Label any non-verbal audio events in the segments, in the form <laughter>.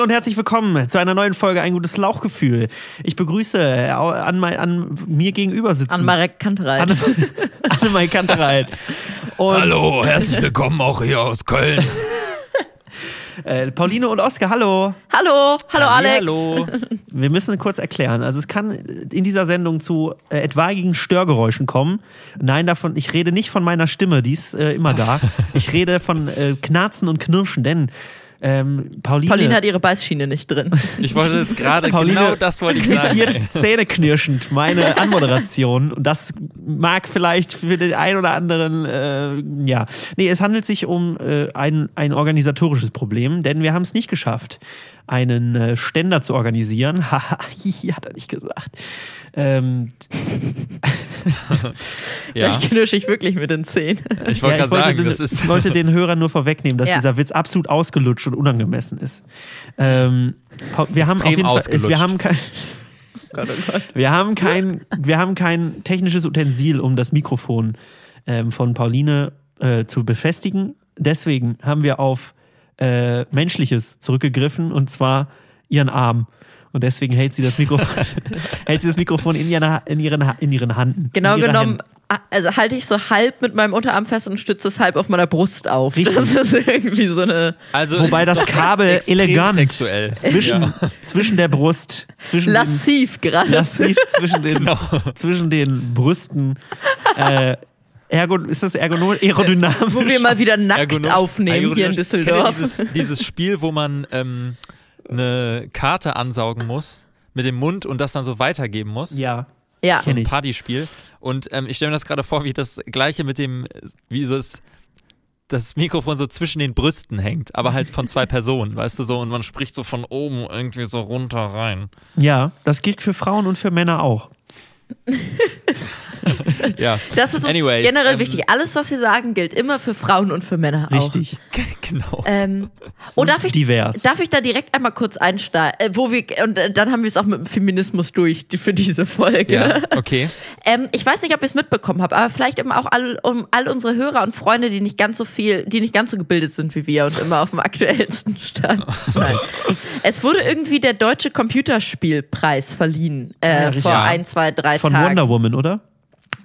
Hallo und herzlich willkommen zu einer neuen Folge Ein gutes Lauchgefühl. Ich begrüße äh, an, mein, an mir gegenüber sitzen. An Marek Kantereit. Anne, <laughs> Annemal Kantereit. Und, Hallo, herzlich willkommen auch hier aus Köln. <laughs> Äh, Pauline und Oskar, hallo. Hallo, hallo Alex. Hallo. <laughs> Wir müssen kurz erklären. Also es kann in dieser Sendung zu äh, etwaigen Störgeräuschen kommen. Nein, davon, ich rede nicht von meiner Stimme, die ist äh, immer da. Ich rede von äh, Knarzen und Knirschen, denn ähm, Pauline, Pauline hat ihre Beißschiene nicht drin. <laughs> Ich wollte es gerade, Pauline genau das wollte ich sagen. zähneknirschend meine Anmoderation. Und das mag vielleicht für den einen oder anderen, äh, ja. Nee, es handelt sich um äh, ein, ein organisatorisches Problem, denn wir haben es nicht geschafft, einen äh, Ständer zu organisieren. <laughs> Haha, hihi, hat er nicht gesagt. Ähm, <laughs> Ja, Vielleicht knirsche ich wirklich mit den Zähnen. ich wollte ja, gerade sagen, den, das ist. ich <laughs> wollte den Hörern nur vorwegnehmen, dass Ja. dieser Witz absolut ausgelutscht und unangemessen ist. Ähm, wir haben auf Extrem jeden Fall, wir haben kein, Gott, oh Gott. wir haben kein, wir haben kein technisches Utensil, um das Mikrofon ähm, von Pauline äh, zu befestigen. Deswegen haben wir auf äh, Menschliches zurückgegriffen und zwar ihren Arm. Und deswegen hält sie das Mikrofon, <laughs> <laughs> hält sie das Mikrofon in, ihrer, in, ihren, in ihren Handen. Genau genommen, Hand. also halte ich so halb mit meinem Unterarm fest und stütze es halb auf meiner Brust auf. Richtig. Das ist irgendwie so eine Also Wobei das Kabel elegant sexuell. zwischen, Ja. zwischen der Brust, zwischen den, lassiv gerade. lassiv zwischen den, Genau. zwischen den Brüsten. Äh, Ergo, ist das ergonom aerodynamisch? Wo wir mal wieder nackt Ergonom- aufnehmen hier in. Düsseldorf. Kennt dieses, dieses Spiel, wo man ähm, eine Karte ansaugen muss mit dem Mund und das dann so weitergeben muss? Ja. Ja, Kenn Ein. Partyspiel. Und ähm, ich stelle mir das gerade vor, wie das gleiche mit dem, wie so es das Mikrofon so zwischen den Brüsten hängt, aber halt von zwei <laughs> Personen, weißt du so, und man spricht so von oben irgendwie so runter rein. Ja, das gilt für Frauen und für Männer auch. <laughs> <laughs> <laughs> Ja, das ist Anyways, generell ähm, wichtig. Alles, was wir sagen, gilt immer für Frauen und für Männer auch. Richtig. <laughs> genau. Ähm, oh, darf ich, divers. darf ich da direkt einmal kurz einsteigen? Äh, wo wir, und äh, dann haben wir es auch mit dem Feminismus durch die, für diese Folge. Ja, okay. Ähm, ich weiß nicht, ob ihr es mitbekommen habt, aber vielleicht eben auch all, um all unsere Hörer und Freunde, die nicht ganz so viel, die nicht ganz so gebildet sind wie wir und immer auf dem aktuellsten Stand. Nein. Es wurde irgendwie der deutsche Computerspielpreis verliehen Ja, äh, richtig. vor Ja. ein, zwei, drei Von Tagen. Wonder Woman, oder?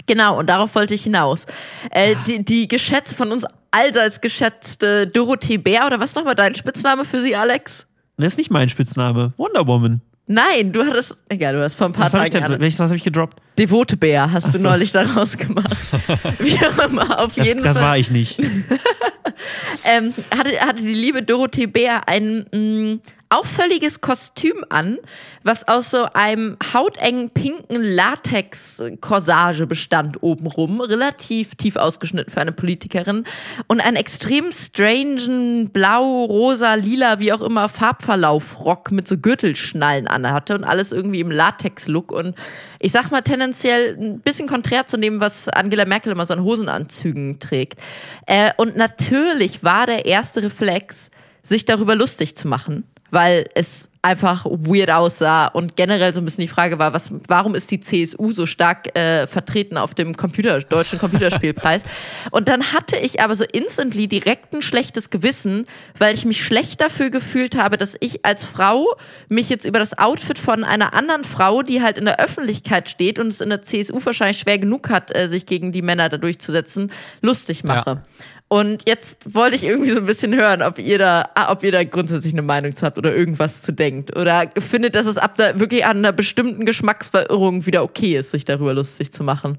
Genau, und darauf wollte ich hinaus. Äh, die, die geschätzt von uns allseits geschätzte Dorothee Bär, oder was nochmal dein Spitzname für sie, Alex? Das ist nicht mein Spitzname. Wonder Woman. Nein, du hattest, egal, du hast vor ein paar Was habe ich Tagen denn? Welches habe ich gedroppt? Devote Bär hast du so. neulich daraus gemacht. <laughs> Wie auch immer, auf Das, jeden das Fall. war ich nicht. <laughs> ähm, hatte, hatte die liebe Dorothee Bär ein mh, auffälliges Kostüm an, was aus so einem hautengen pinken Latex-Corsage bestand obenrum, relativ tief ausgeschnitten für eine Politikerin und einen extrem strangen blau, rosa, lila, wie auch immer Farbverlauf-Rock mit so Gürtelschnallen anhatte und alles irgendwie im Latex-Look und ich sag mal tendenziell ein bisschen konträr zu dem, was Angela Merkel immer so an Hosenanzügen trägt. Äh, und natürlich war der erste Reflex, sich darüber lustig zu machen, weil es einfach weird aussah und generell so ein bisschen die Frage war, was, warum ist die CSU so stark äh, vertreten auf dem Computer, deutschen Computerspielpreis? <laughs> Und dann hatte ich aber so instantly direkt ein schlechtes Gewissen, weil ich mich schlecht dafür gefühlt habe, dass ich als Frau mich jetzt über das Outfit von einer anderen Frau, die halt in der Öffentlichkeit steht und es in der CSU wahrscheinlich schwer genug hat, äh, sich gegen die Männer da durchzusetzen, lustig mache. Ja. Und jetzt wollte ich irgendwie so ein bisschen hören, ob ihr da, ah, ob ihr da grundsätzlich eine Meinung zu habt oder irgendwas zu denkt. Oder findet, dass es ab da wirklich an einer bestimmten Geschmacksverirrung wieder okay ist, sich darüber lustig zu machen.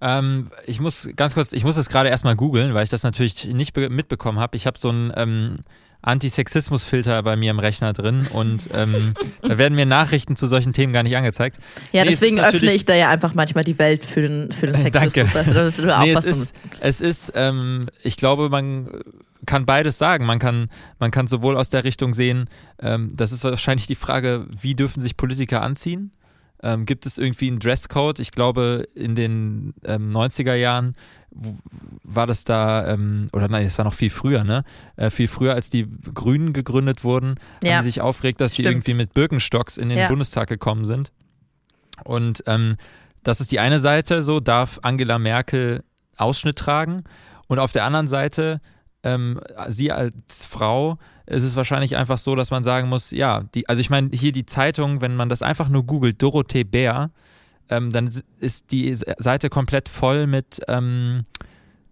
Ähm, ich muss ganz kurz, ich muss das gerade erstmal googeln, weil ich das natürlich nicht be- mitbekommen habe. Ich habe so einen ähm, Antisexismus-Filter bei mir im Rechner drin und ähm, <laughs> da werden mir Nachrichten zu solchen Themen gar nicht angezeigt. Ja, Nee, es deswegen öffne ich da ja einfach manchmal die Welt für den, für den Äh, Sexismus. danke. Weißt du, nee, es ist, es ist, ähm, ich glaube, man kann beides sagen. Man kann, man kann sowohl aus der Richtung sehen, ähm, das ist wahrscheinlich die Frage, wie dürfen sich Politiker anziehen? Ähm, gibt es irgendwie einen Dresscode? Ich glaube, in den ähm, 90er Jahren war das da, ähm, oder nein, es war noch viel früher, ne? Äh, viel früher, als die Grünen gegründet wurden, Ja. haben die sich aufgeregt, dass die Stimmt. irgendwie mit Birkenstocks in den Ja. Bundestag gekommen sind. Und ähm, das ist die eine Seite, so darf Angela Merkel Ausschnitt tragen. Und auf der anderen Seite ähm, sie als Frau ist es wahrscheinlich einfach so, dass man sagen muss, ja, die, also ich meine, hier die Zeitung, wenn man das einfach nur googelt, Dorothee Bär, ähm, dann ist die Seite komplett voll mit ähm,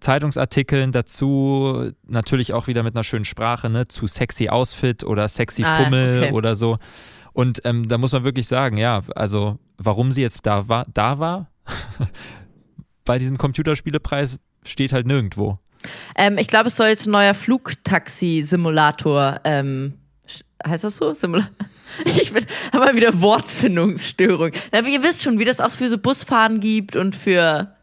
Zeitungsartikeln dazu, natürlich auch wieder mit einer schönen Sprache, ne, zu sexy Outfit oder sexy Ah, Fummel okay. oder so. Und ähm, da muss man wirklich sagen, ja, also warum sie jetzt da war, da war <laughs> bei diesem Computerspielepreis steht halt nirgendwo. Ähm, ich glaube, es soll jetzt ein neuer Flugtaxi-Simulator, ähm, heißt das so? Simula <laughs> ich bin, habe mal wieder Wortfindungsstörung. Aber ihr wisst schon, wie das auch für so Busfahren gibt und für.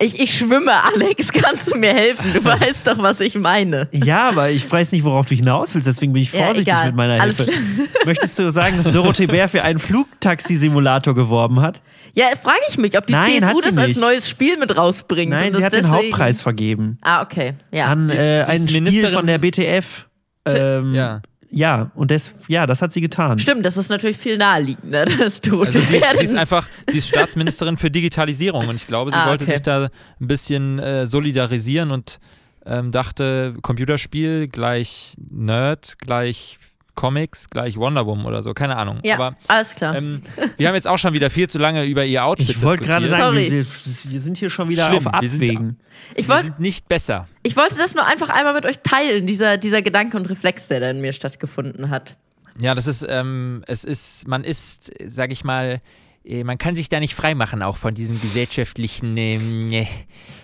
Ich, ich schwimme, Alex, <laughs> kannst du mir helfen? Du weißt doch, was ich meine. Ja, aber ich weiß nicht, worauf du hinaus willst, deswegen bin ich Ja, vorsichtig egal. mit meiner Alles Hilfe. <laughs> Möchtest du sagen, dass Dorothee Bär für einen Flugtaxi-Simulator geworben hat? Ja, frage ich mich, ob die Nein, CSU das als nicht. neues Spiel mit rausbringt. Nein, und sie hat den deswegen- Hauptpreis vergeben. Ah, okay. Ja. An äh, ein Spiel Ministerin- von der BTF. Ähm, Ja. Ja, und das, ja, das hat sie getan. Stimmt, das ist natürlich viel naheliegender, <laughs> dass du Also sie ist, sie ist einfach, sie ist Staatsministerin für Digitalisierung und ich glaube, sie Ah, wollte okay. sich da ein bisschen äh, solidarisieren und ähm, dachte, Computerspiel gleich Nerd, gleich Comics, gleich Wonder Woman oder so, keine Ahnung. ja, Aber alles klar. ähm, wir haben jetzt auch schon wieder viel zu lange über ihr Outfit Ich wollte gerade sagen, Sorry. wir, wir, sind hier schon wieder Schlimm, auf wir sind- Abwägen. ich, wir sind nicht besser. ich wollte das nur einfach einmal mit euch teilen, dieser, dieser Gedanke und Reflex, der da in mir stattgefunden hat. Ja, das ist, ähm, es ist, man ist, sag ich mal, äh, man kann sich da nicht freimachen, auch von diesen gesellschaftlichen ähm, äh,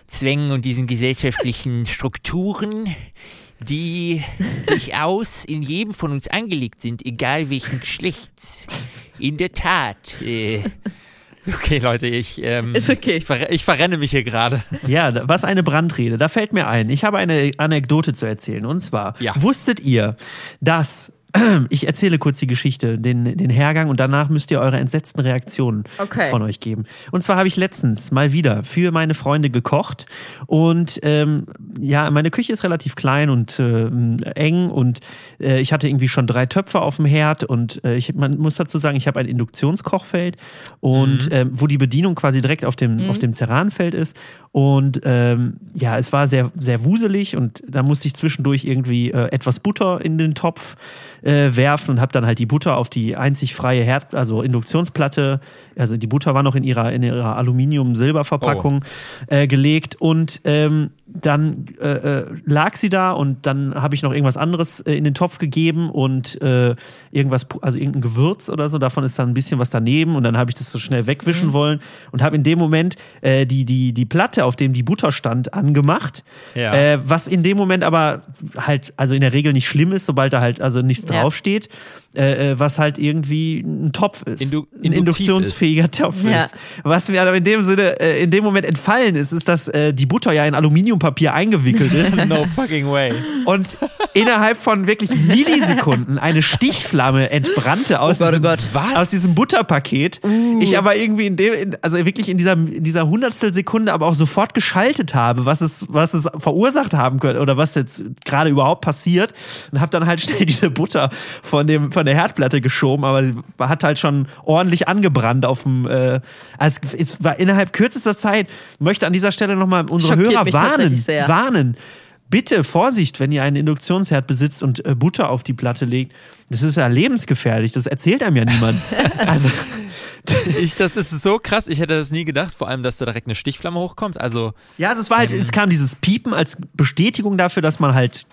Zwängen und diesen gesellschaftlichen <laughs> Strukturen, die durchaus in jedem von uns angelegt sind, egal welchen Geschlechts. In der Tat. Äh, okay, Leute, ich, ähm, Ist okay. ich, verre ich verrenne mich hier gerade. Ja, was eine Brandrede. Da fällt mir ein, ich habe eine Anekdote zu erzählen. Und zwar, Ja. wusstet ihr, dass, <clears throat> ich erzähle kurz die Geschichte, den, den Hergang und danach müsst ihr eure entsetzten Reaktionen Okay. von euch geben. Und zwar habe ich letztens mal wieder für meine Freunde gekocht. Und ähm, ja, meine Küche ist relativ klein und äh, eng. Und äh, ich hatte irgendwie schon drei Töpfe auf dem Herd. Und äh, ich, man muss dazu sagen, ich habe ein Induktionskochfeld. Und ähm, wo die Bedienung quasi direkt auf dem, auf dem Ceranfeld ist und ähm, ja, es war sehr, sehr wuselig und da musste ich zwischendurch irgendwie äh, etwas Butter in den Topf äh, werfen und habe dann halt die Butter auf die einzig freie Herd, also Induktionsplatte, also die Butter war noch in ihrer, in ihrer Aluminium-Silber-Verpackung äh, gelegt und ähm, dann äh, äh, lag sie da und dann habe ich noch irgendwas anderes äh, in den Topf gegeben und äh, irgendwas, also irgendein Gewürz oder so, davon ist dann ein bisschen was daneben und dann habe ich das so schnell wegwischen wollen und habe in dem Moment äh, die, die, die Platte, auf dem die Butter stand, angemacht. Ja. Äh, was in dem Moment aber halt, also in der Regel nicht schlimm ist, sobald da halt also nichts Ja. draufsteht, äh, äh, was halt irgendwie ein Topf ist. Indu- ein induktionsfähiger Topf Ja. ist. Was mir aber in dem Sinne, äh, in dem Moment entfallen ist, ist, dass äh, die Butter ja in Aluminiumpapier eingewickelt <laughs> ist. No fucking way. und <laughs> innerhalb von wirklich Millisekunden eine Stichflamme entbrannte aus, Oh Gott, oh diesem, Gott. Was? aus diesem Butterpaket. Ich aber irgendwie in dem, in, also wirklich in dieser, in dieser Hundertstel Sekunde aber auch sofort geschaltet habe, was es, was es verursacht haben könnte oder was jetzt gerade überhaupt passiert und habe dann halt schnell <laughs> diese Butter von dem, von der Herdplatte geschoben, aber die hat halt schon ordentlich angebrannt auf dem, äh, also es, war innerhalb kürzester Zeit, möchte an dieser Stelle nochmal unsere Schockiert Hörer warnen, warnen. Bitte Vorsicht, wenn ihr einen Induktionsherd besitzt und äh, Butter auf die Platte legt. Das ist ja lebensgefährlich. Das erzählt einem ja niemand. <laughs> also, Ich, das ist so krass, ich hätte das nie gedacht, vor allem, dass da direkt eine Stichflamme hochkommt. Also, ja, also es war halt, es kam dieses Piepen als Bestätigung dafür, dass man halt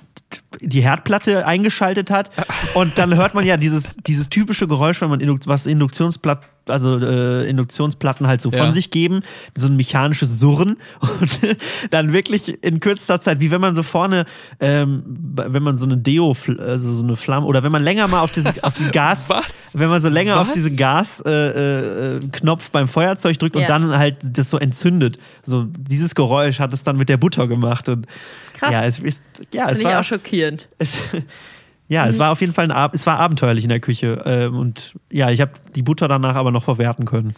die Herdplatte eingeschaltet hat. Und dann hört man ja dieses, dieses typische Geräusch, wenn man Induk was Induktionsplatt, also äh, Induktionsplatten halt so Ja. von sich geben, so ein mechanisches Surren und <laughs> dann wirklich in kürzester Zeit, wie wenn man so vorne, ähm, wenn man so eine Deo, also so eine Flamme, oder wenn man länger mal auf diesen, auf die Gas, <laughs> Was? wenn man so länger auf Was? diesen Gasknopf äh, äh, Knopf beim Feuerzeug drückt und Ja. dann halt das so entzündet. So dieses Geräusch hat es dann mit der Butter gemacht und Krass. ja, es ist ja, das es finde ich war auch schockierend. es, <laughs> ja, es war auf jeden Fall ein Ab es war abenteuerlich in der Küche ähm, und ja, ich habe die Butter danach aber noch verwerten können.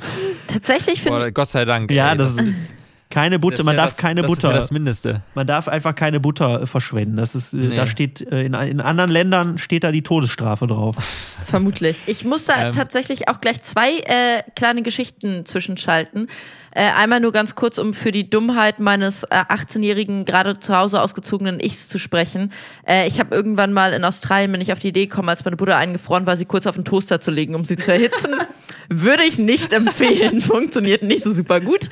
Tatsächlich finde Gott sei Dank. Ja, ey, das das ist Keine Butter, Das ist man ja darf das, keine das Butter. Ist ja das Mindeste. Man darf einfach keine Butter äh, verschwenden. Das ist, äh, Nee. da steht, äh, in, in anderen Ländern steht da die Todesstrafe drauf. <laughs> Vermutlich. Ich muss da Ähm. tatsächlich auch gleich zwei äh, kleine Geschichten zwischenschalten. Äh, einmal nur ganz kurz, um für die Dummheit meines äh, 18-jährigen, gerade zu Hause ausgezogenen Ichs zu sprechen. Äh, ich habe irgendwann mal in Australien bin ich auf die Idee gekommen, als meine Butter eingefroren war, sie kurz auf den Toaster zu legen, um sie zu erhitzen. <laughs> Würde ich nicht empfehlen. <laughs> Funktioniert nicht so super gut.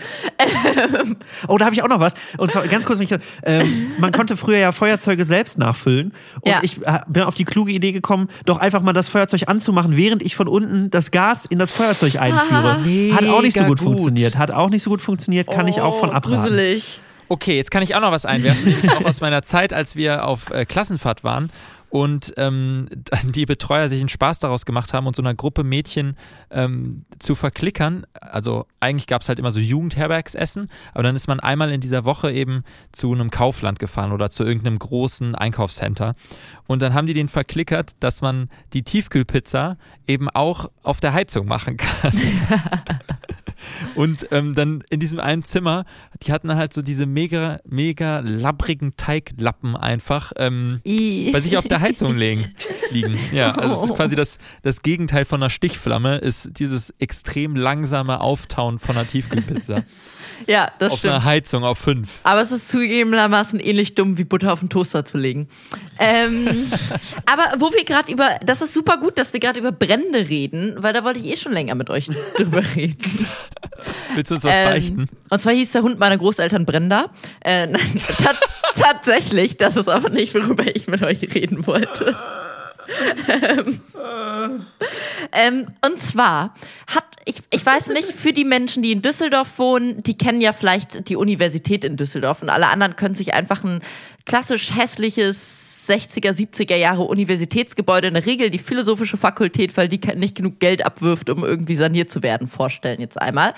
Oh, da habe ich auch noch was. Und zwar ganz kurz, ähm, man konnte früher ja Feuerzeuge selbst nachfüllen. Und Ja. ich äh, bin auf die kluge Idee gekommen, doch einfach mal das Feuerzeug anzumachen, während ich von unten das Gas in das Feuerzeug einführe. Hat auch nicht so Mega gut, gut. funktioniert. Hat auch nicht so gut funktioniert, kann ich auch von Oh, abraten. Gruselig. Okay, jetzt kann ich auch noch was einwerfen, auch aus meiner Zeit, als wir auf äh, Klassenfahrt waren und ähm, die Betreuer sich einen Spaß daraus gemacht haben und so einer Gruppe Mädchen ähm, zu verklickern. Also eigentlich gab es halt immer so Jugendherbergsessen, aber dann ist man einmal in dieser Woche eben zu einem Kaufland gefahren oder zu irgendeinem großen Einkaufscenter. Und dann haben die den verklickert, dass man die Tiefkühlpizza eben auch auf der Heizung machen kann. <laughs> <laughs> Und ähm, dann in diesem einen Zimmer, die hatten halt so diese mega, mega labbrigen Teiglappen einfach ähm, bei sich auf der Heizung liegen. liegen. Ja, also es ist quasi das, das Gegenteil von einer Stichflamme, ist dieses extrem langsame Auftauen von einer Tiefkühlpizza. Ja, das auf stimmt. einer Heizung auf fünf. Aber es ist zugegebenermaßen ähnlich dumm, wie Butter auf den Toaster zu legen. Ähm, <laughs> aber wo wir gerade über, das ist super gut, dass wir gerade über Brände reden, weil da wollte ich eh schon länger mit euch <laughs> drüber reden. Willst du uns was Ähm, beichten? Und zwar hieß der Hund meiner Großeltern Brenda. Äh, nein, <laughs> ta tatsächlich, das ist aber nicht, worüber ich mit euch reden wollte. Ähm, und zwar hat, ich, ich weiß nicht, für die Menschen, die in Düsseldorf wohnen, die kennen ja vielleicht die Universität in Düsseldorf und alle anderen können sich einfach ein klassisch hässliches 60er, 70er Jahre Universitätsgebäude, in der Regel die philosophische Fakultät, weil die nicht genug Geld abwirft, um irgendwie saniert zu werden, vorstellen jetzt einmal.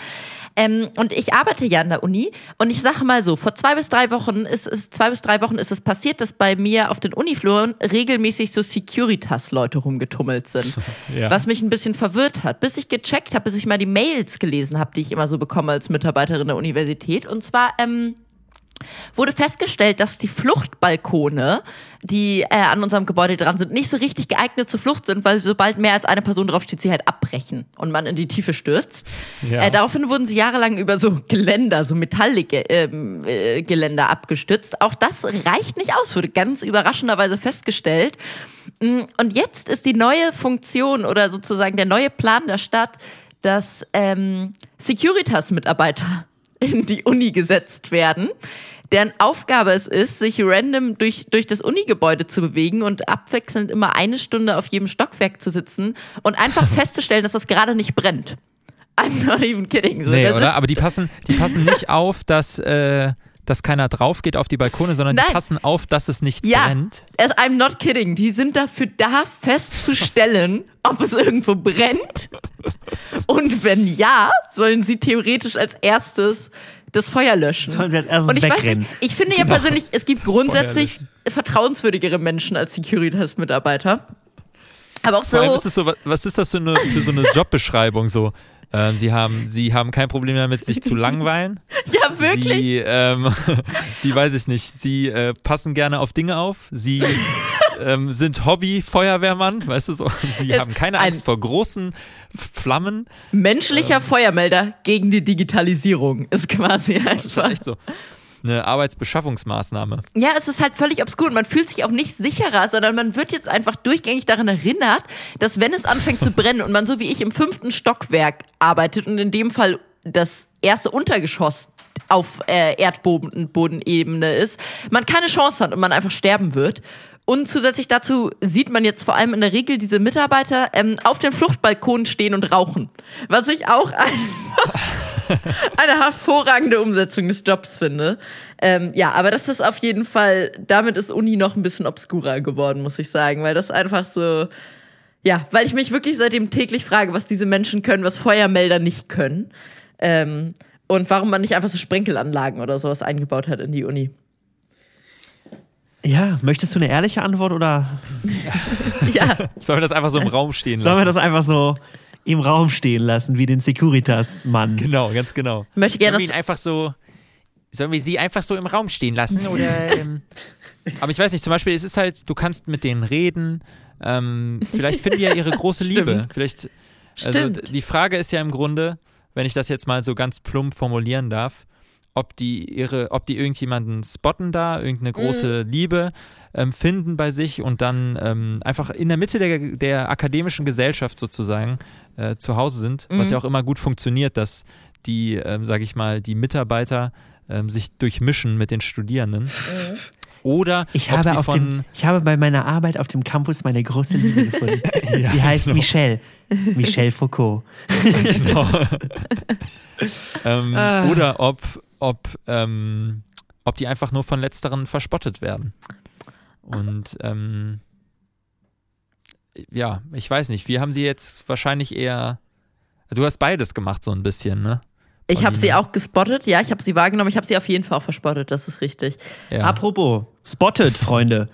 Ähm, und ich arbeite ja an der Uni und ich sage mal so, vor zwei bis drei Wochen ist es, zwei bis drei Wochen ist es passiert, dass bei mir auf den Unifluren regelmäßig so Securitas-Leute rumgetummelt sind. <laughs> Ja. Was mich ein bisschen verwirrt hat, bis ich gecheckt habe, bis ich mal die Mails gelesen habe, die ich immer so bekomme als Mitarbeiterin der Universität. Und zwar, ähm, wurde festgestellt, dass die Fluchtbalkone, die äh, an unserem Gebäude dran sind, nicht so richtig geeignet zur Flucht sind, weil sobald mehr als eine Person draufsteht, sie halt abbrechen und man in die Tiefe stürzt. Ja. Äh, daraufhin wurden sie jahrelang über so Geländer, so Metallgeländer ähm, äh, Geländer abgestützt. Auch das reicht nicht aus, wurde ganz überraschenderweise festgestellt. Mm, Und jetzt ist die neue Funktion oder sozusagen der neue Plan der Stadt, dass ähm, Securitas-Mitarbeiter <laughs> in die Uni gesetzt werden, deren Aufgabe es ist, sich random durch, durch das Unigebäude zu bewegen und abwechselnd immer eine Stunde auf jedem Stockwerk zu sitzen und einfach <laughs> festzustellen, dass das gerade nicht brennt. I'm not even kidding. So, Nee, oder? Aber die passen, die passen <laughs> nicht auf, dass, äh, dass keiner drauf geht auf die Balkone, sondern Nein. die passen auf, dass es nicht Ja, brennt. I'm not kidding. Die sind dafür da, festzustellen, <laughs> ob es irgendwo brennt. Und wenn ja, sollen sie theoretisch als erstes das Feuer löschen. Sollen sie als erstes Und ich weiß wegrennen. nicht, ich finde ja persönlich, es gibt grundsätzlich vertrauenswürdigere Menschen als Securitas-Mitarbeiter. Aber auch so. Vor allem ist es so, wa- was ist das für, eine, für so eine Jobbeschreibung so? Ähm, sie, haben, sie haben kein Problem damit, sich zu langweilen. <laughs> ja, wirklich. Sie, ähm, <laughs> sie weiß ich nicht, sie äh, passen gerne auf Dinge auf. Sie <laughs> ähm, sind Hobby-Feuerwehrmann, weißt du so. Sie Es- haben keine ein- Angst vor großen Flammen. Menschlicher Feuermelder gegen die Digitalisierung ist quasi einfach. ist echt so eine Arbeitsbeschaffungsmaßnahme. Ja, es ist halt völlig obskur und man fühlt sich auch nicht sicherer, sondern man wird jetzt einfach durchgängig daran erinnert, dass wenn es anfängt zu brennen und man so wie ich im fünften Stockwerk arbeitet und in dem Fall das erste Untergeschoss auf äh, Erdbodenebene ist, man keine Chance hat und man einfach sterben wird. Und zusätzlich dazu sieht man jetzt vor allem in der Regel diese Mitarbeiter ähm, auf den Fluchtbalkonen stehen und rauchen. Was ich auch einfach <laughs> eine hervorragende Umsetzung des Jobs finde. Ähm, ja, aber das ist auf jeden Fall, damit ist Uni noch ein bisschen obskurer geworden, muss ich sagen, weil das einfach so, ja, weil ich mich wirklich seitdem täglich frage, was diese Menschen können, was Feuermelder nicht können. Ähm, und warum man nicht einfach so Sprenkelanlagen oder sowas eingebaut hat in die Uni. Ja, möchtest du eine ehrliche Antwort oder <laughs> Ja, Sollen wir das einfach so im Raum stehen lassen? sollen wir das einfach so im Raum stehen lassen, wie den Securitas-Mann? Genau, ganz genau. ich möchte gerne, Können wir ihn einfach so sollen wir sie einfach so im Raum stehen lassen? Oder, ähm, <laughs> aber ich weiß nicht, zum Beispiel, es ist halt, du kannst mit denen reden, ähm, vielleicht finden die ja ihre große Liebe. Vielleicht, also Stimmt. die Frage ist ja im Grunde, wenn ich das jetzt mal so ganz plump formulieren darf, ob die ihre, ob die irgendjemanden spotten da, irgendeine große Liebe ähm, finden bei sich und dann ähm, einfach in der Mitte der, der akademischen Gesellschaft sozusagen äh, zu Hause sind, was ja auch immer gut funktioniert, dass die, ähm, sage ich mal, die Mitarbeiter ähm, sich durchmischen mit den Studierenden. Oder Ich habe, auf dem, ich habe bei meiner Arbeit auf dem Campus meine große Liebe gefunden. <laughs> Sie heißt genau. Michelle. Michelle Foucault. <laughs> Genau. <laughs> ähm, Ah. Oder ob, ob, ähm, ob die einfach nur von letzteren verspottet werden. Und ähm, ja, ich weiß nicht. Wir haben sie jetzt wahrscheinlich eher. Du hast beides gemacht, so ein bisschen, ne? Ich habe sie auch gespottet, ja, ich habe sie wahrgenommen, ich habe sie auf jeden Fall auch verspottet, das ist richtig. Ja. Apropos, spotted, Freunde.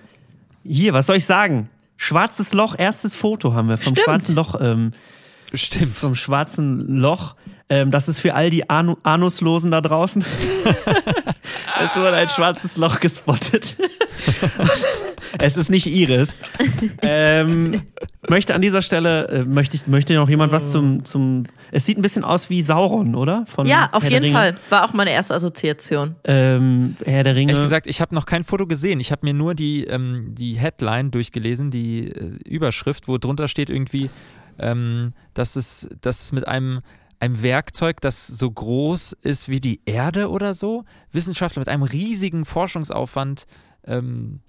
Hier, was soll ich sagen? Schwarzes Loch, erstes Foto haben wir vom Stimmt. schwarzen Loch. Ähm, Stimmt. vom schwarzen Loch. Ähm, das ist für all die Anu Anuslosen da draußen. <laughs> es wurde ein schwarzes Loch gespottet. <laughs> es ist nicht Iris. Ähm, möchte an dieser Stelle, äh, möchte, ich, möchte noch jemand was zum, zum. Es sieht ein bisschen aus wie Sauron, oder? Von Ja, auf Herr jeden. Fall. War auch meine erste Assoziation. Ähm, Herr der Ringe. Ehrlich gesagt, ich habe noch kein Foto gesehen. Ich habe mir nur die, ähm, die Headline durchgelesen, die äh, Überschrift, wo drunter steht irgendwie, ähm, dass, es, dass es mit einem, einem Werkzeug, das so groß ist wie die Erde oder so, Wissenschaftler mit einem riesigen Forschungsaufwand ähm,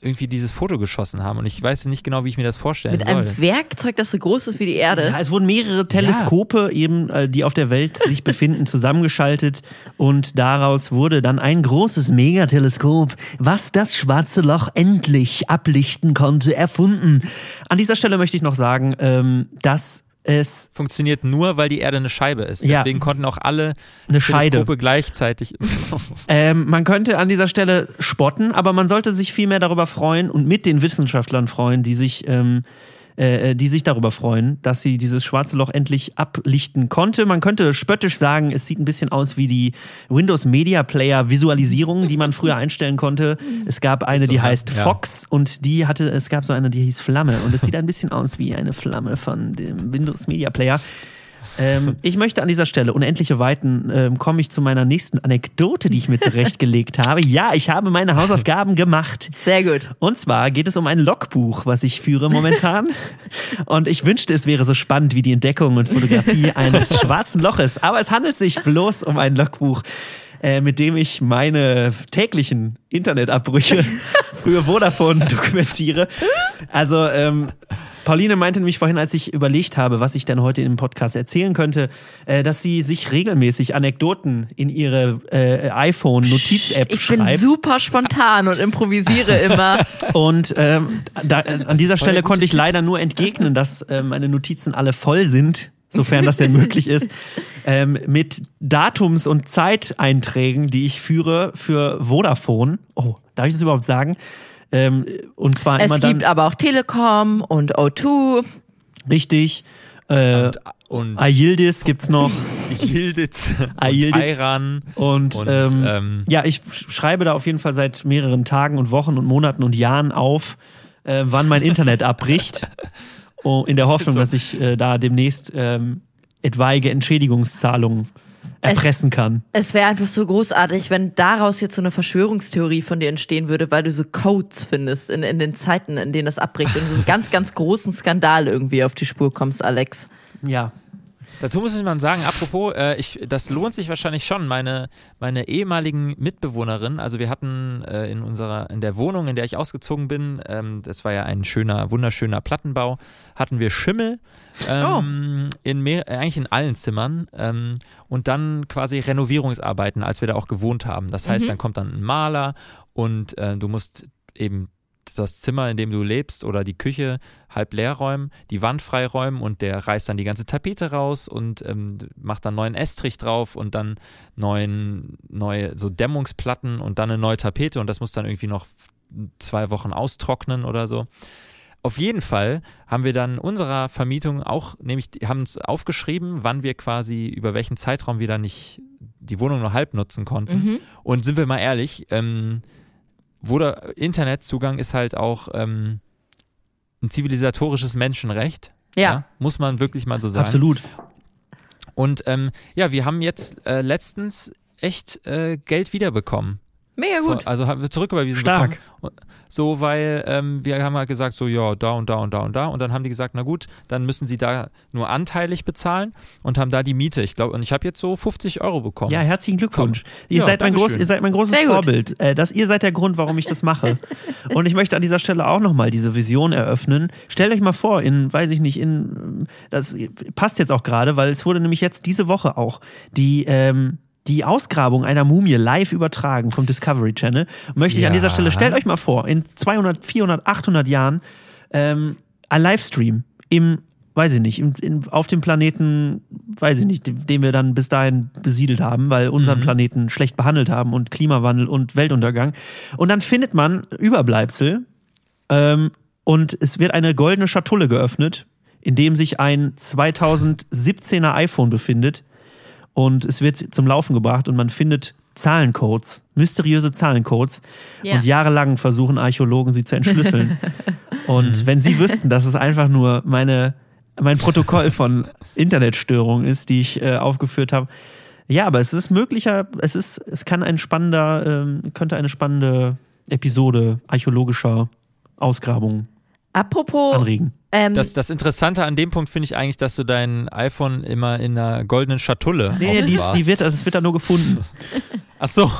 irgendwie dieses Foto geschossen haben. Und ich weiß nicht genau, wie ich mir das vorstellen Mit soll. einem Werkzeug, das so groß ist wie die Erde. Ja, es wurden mehrere Teleskope eben, äh, die auf der Welt sich befinden, zusammengeschaltet und daraus wurde dann ein großes Megateleskop, was das schwarze Loch endlich ablichten konnte, erfunden. An dieser Stelle möchte ich noch sagen, ähm, dass es Funktioniert nur, weil die Erde eine Scheibe ist. Ja. Deswegen konnten auch alle eine Scheide. Teleskope gleichzeitig. <laughs> Ähm, man könnte an dieser Stelle spotten, aber man sollte sich viel mehr darüber freuen und mit den Wissenschaftlern freuen, die sich, ähm, äh, die sich darüber freuen, dass sie dieses schwarze Loch endlich ablichten konnte. Man könnte spöttisch sagen, es sieht ein bisschen aus wie die Windows Media Player Visualisierung, die man früher einstellen konnte. Es gab eine, so, die heißt Ja. Fox und die hatte, es gab so eine, die hieß Flamme und es sieht ein bisschen aus wie eine Flamme von dem Windows Media Player. Ähm, <laughs> ich möchte an dieser Stelle, unendliche Weiten, ähm, komme ich zu meiner nächsten Anekdote, die ich mir zurechtgelegt <laughs> habe. Ja, ich habe meine Hausaufgaben gemacht. Sehr gut. Und zwar geht es um ein Logbuch, was ich führe momentan. <laughs> Und ich wünschte, es wäre so spannend wie die Entdeckung und Fotografie eines schwarzen Loches. Aber es handelt sich bloß um ein Logbuch, äh, mit dem ich meine täglichen Internetabbrüche für Vodafone dokumentiere. Also, ähm, Pauline meinte nämlich vorhin, als ich überlegt habe, was ich denn heute im Podcast erzählen könnte, äh, dass sie sich regelmäßig Anekdoten in ihre äh, iPhone-Notiz-App Ich bin schreibt. super spontan und improvisiere immer. <laughs> Und ähm, da, äh, an dieser Stelle konnte ich leider nur entgegnen, dass äh, meine Notizen alle voll sind, sofern das denn möglich ist, <laughs> ähm, mit Datums- und Zeiteinträgen, die ich führe für Vodafone. Oh, darf ich das überhaupt sagen? Ähm, und zwar Es immer gibt dann aber auch Telekom und O2. richtig. Äh, und Ayildis gibt's noch <laughs> Yildiz Ayildiz. und Ayran. und, Und, ähm, ähm, ja, ich sch- schreibe da auf jeden Fall seit mehreren Tagen und Wochen und Monaten und Jahren auf, äh, wann mein Internet abbricht, <laughs> oh, in der Hoffnung, so. dass ich äh, da demnächst ähm, etwaige Entschädigungszahlungen erpressen kann. Es wäre einfach so großartig, wenn daraus jetzt so eine Verschwörungstheorie von dir entstehen würde, weil du so Codes findest in, in den Zeiten, in denen das abbricht und so einen ganz, ganz großen Skandal irgendwie auf die Spur kommst, Alex. Ja. Dazu muss man sagen, apropos, äh, ich, das lohnt sich wahrscheinlich schon. Meine, meine ehemaligen Mitbewohnerin, also wir hatten äh, in unserer, in der Wohnung, in der ich ausgezogen bin, ähm, das war ja ein schöner, wunderschöner Plattenbau, hatten wir Schimmel ähm, in mehr, äh, eigentlich in allen Zimmern ähm, und dann quasi Renovierungsarbeiten, als wir da auch gewohnt haben. Das heißt, Mhm. dann kommt dann ein Maler und äh, du musst eben das Zimmer, in dem du lebst oder die Küche halb leer räumen, die Wand freiräumen und der reißt dann die ganze Tapete raus und ähm, macht dann neuen Estrich drauf und dann neuen, neue so Dämmungsplatten und dann eine neue Tapete und das muss dann irgendwie noch zwei Wochen austrocknen oder so. auf jeden Fall haben wir dann unserer Vermietung auch, nämlich haben uns aufgeschrieben, wann wir quasi, über welchen Zeitraum wir dann nicht die Wohnung nur halb nutzen konnten. Mhm. Und sind wir mal ehrlich, ähm, wurde Internetzugang ist halt auch ähm, ein zivilisatorisches Menschenrecht. Ja. Muss man wirklich mal so sagen. Absolut. Und ähm, ja, wir haben jetzt äh, letztens echt äh, Geld wiederbekommen. Mega gut. Also haben wir zurücküberwiesen Stark. bekommen. So, weil ähm, wir haben halt gesagt, so ja, da und da und da und da. Und dann haben die gesagt, na gut, dann müssen sie da nur anteilig bezahlen und haben da die Miete. Ich glaube, und ich habe jetzt so 50 Euro bekommen. Ja, herzlichen Glückwunsch. Ihr, Ja, seid mein groß, ihr seid mein großes. Vorbild. Äh, das, ihr seid der Grund, warum ich das mache. <laughs> Und ich möchte an dieser Stelle auch nochmal diese Vision eröffnen. Stellt euch mal vor, in, weiß ich nicht, in, das passt jetzt auch gerade, weil es wurde nämlich jetzt diese Woche auch die, ähm, die Ausgrabung einer Mumie live übertragen vom Discovery Channel. Möchte ich an Ja. dieser Stelle, stellt euch mal vor, in 200, 400, 800 Jahren ähm, ein Livestream im, weiß ich nicht, im, in, auf dem Planeten, weiß ich nicht, den, den wir dann bis dahin besiedelt haben, weil unseren Planeten schlecht behandelt haben und Klimawandel und Weltuntergang. Und dann findet man Überbleibsel ähm, und es wird eine goldene Schatulle geöffnet, in dem sich ein 2017er iPhone befindet und es wird zum Laufen gebracht und man findet Zahlencodes, mysteriöse Zahlencodes Ja. und jahrelang versuchen Archäologen sie zu entschlüsseln. <laughs> und wenn sie wüssten, dass es einfach nur meine, mein Protokoll von Internetstörungen ist, die ich äh, aufgeführt habe. Ja, aber es ist möglicher, es ist, es kann ein spannender, ähm, könnte eine spannende Episode archäologischer Ausgrabungen Apropos, anregen. Ähm, Das, das Interessante an dem Punkt finde ich eigentlich, dass du dein iPhone immer in einer goldenen Schatulle Nee, die, ist, die wird, das wird da nur gefunden. <laughs> Ach so,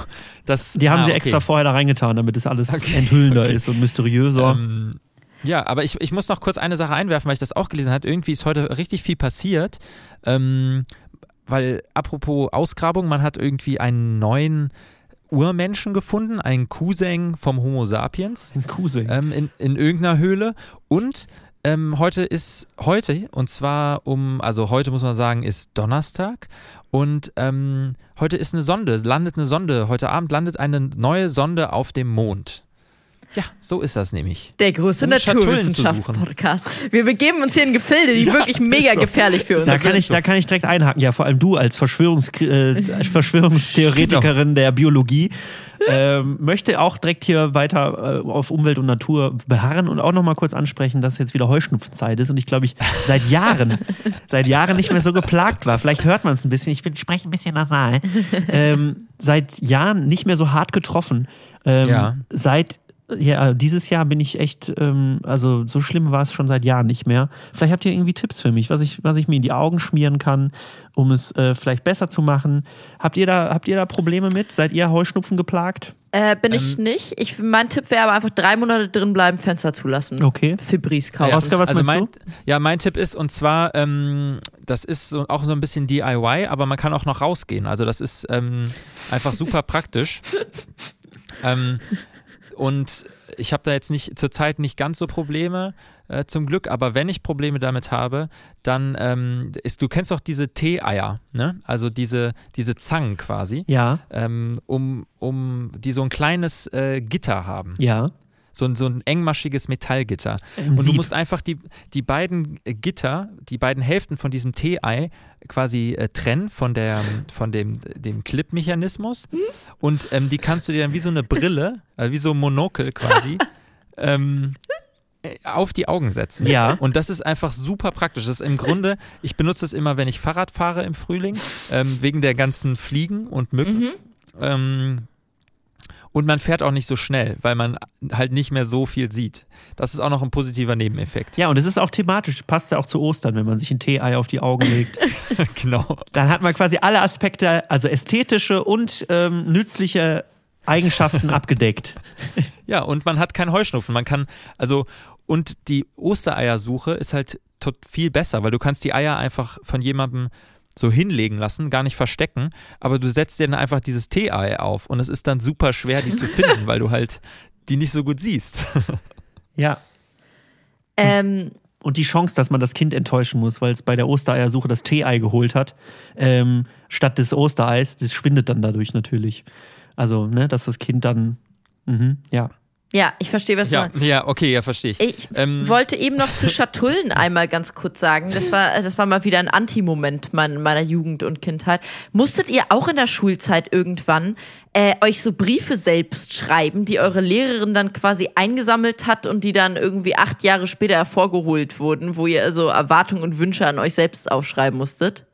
das. Die haben ah, sie okay. extra vorher da reingetan, damit es alles Okay, enthüllender okay. ist und mysteriöser. Ähm, ja, aber ich, ich muss noch kurz eine Sache einwerfen, weil ich das auch gelesen habe. Irgendwie ist heute richtig viel passiert. Ähm, weil, apropos Ausgrabung, man hat irgendwie einen neuen Urmenschen gefunden, einen Cousin vom Homo sapiens Ein Cousin. ähm, in, in irgendeiner Höhle. Und ähm, heute ist heute, und zwar um, also heute muss man sagen, ist Donnerstag. Und ähm, heute ist eine Sonde, landet eine Sonde, heute Abend landet eine neue Sonde auf dem Mond. Ja, so ist das nämlich. der um zu Naturwissenschaftspodcast. Wir begeben uns hier in Gefilde, die wirklich mega so. gefährlich für uns da, kann sind. ich, da kann ich direkt einhaken. Ja, vor allem du als Verschwörungs äh, <laughs> Verschwörungstheoretikerin der Biologie ähm, möchte auch direkt hier weiter äh, auf Umwelt und Natur beharren und auch nochmal kurz ansprechen, dass jetzt wieder Heuschnupfenzeit ist und ich glaube, ich seit Jahren, <laughs> seit Jahren nicht mehr so geplagt war. Vielleicht hört man es ein bisschen, ich bin, spreche ein bisschen nasal. <laughs> Ähm, seit Jahren nicht mehr so hart getroffen. Ähm, Ja. Seit ja, dieses Jahr bin ich echt, ähm, also so schlimm war es schon seit Jahren nicht mehr. Vielleicht habt ihr irgendwie Tipps für mich, was ich, was ich mir in die Augen schmieren kann, um es äh, vielleicht besser zu machen. Habt ihr da, habt ihr da Probleme mit? Seid ihr Heuschnupfen geplagt? Äh, bin ich Ähm, nicht. Ich, mein Tipp wäre aber einfach drei Monate drin bleiben, Fenster zulassen. Okay. Fibris kaufen. Ja. Oskar, was also mein, meinst Ja, mein Tipp ist, und zwar, ähm, das ist so, auch so ein bisschen DIY, aber man kann auch noch rausgehen. Also das ist ähm, einfach super praktisch. <laughs> ähm, und ich habe da jetzt nicht zurzeit nicht ganz so Probleme, äh, zum Glück, aber wenn ich Probleme damit habe, dann ähm, ist, du kennst doch diese Tee-Eier, ne? Also diese, diese Zangen quasi, Ja, ähm, um, um die so ein kleines äh, Gitter haben. ja. So ein, so ein engmaschiges Metallgitter. Ein Und du musst einfach die, die beiden Gitter, die beiden Hälften von diesem T-Ei quasi äh, trennen von, der, von dem, dem Clip-Mechanismus. Und ähm, die kannst du dir dann wie so eine Brille, äh, wie so ein Monokel quasi, <laughs> ähm, äh, auf die Augen setzen. Ja. Und das ist einfach super praktisch. Das ist im Grunde, ich benutze es immer, wenn ich Fahrrad fahre im Frühling, ähm, wegen der ganzen Fliegen und Mücken. Mhm. Ähm, und man fährt auch nicht so schnell, weil man halt nicht mehr so viel sieht. Das ist auch noch ein positiver Nebeneffekt. Ja, und es ist auch thematisch, passt ja auch zu Ostern, wenn man sich ein Tee-Ei auf die Augen legt. <laughs> genau. Dann hat man quasi alle Aspekte, also ästhetische und ähm, nützliche Eigenschaften <laughs> abgedeckt. Ja, und man hat keinen Heuschnupfen. Man kann, also, und die Ostereiersuche ist halt viel besser, weil du kannst die Eier einfach von jemandem so hinlegen lassen, gar nicht verstecken, aber du setzt dir dann einfach dieses Tee-Ei auf und es ist dann super schwer, die zu <laughs> finden, weil du halt die nicht so gut siehst. Ja. <laughs> Ähm, Und die Chance, dass man das Kind enttäuschen muss, weil es bei der Ostereiersuche das Tee-Ei geholt hat, ähm, statt des Ostereis, das schwindet dann dadurch natürlich. Also, ne, dass das Kind dann, mhm, ja. Ja, ich verstehe, was du Ja, meinst. ja, okay, ja, verstehe ich. Ich Ähm, wollte eben noch zu Schatullen einmal ganz kurz sagen. Das war, das war mal wieder ein Anti-Moment mein, meiner Jugend und Kindheit. Musstet ihr auch in der Schulzeit irgendwann äh, euch so Briefe selbst schreiben, die eure Lehrerin dann quasi eingesammelt hat und die dann irgendwie acht Jahre später hervorgeholt wurden, wo ihr also Erwartungen und Wünsche an euch selbst aufschreiben musstet?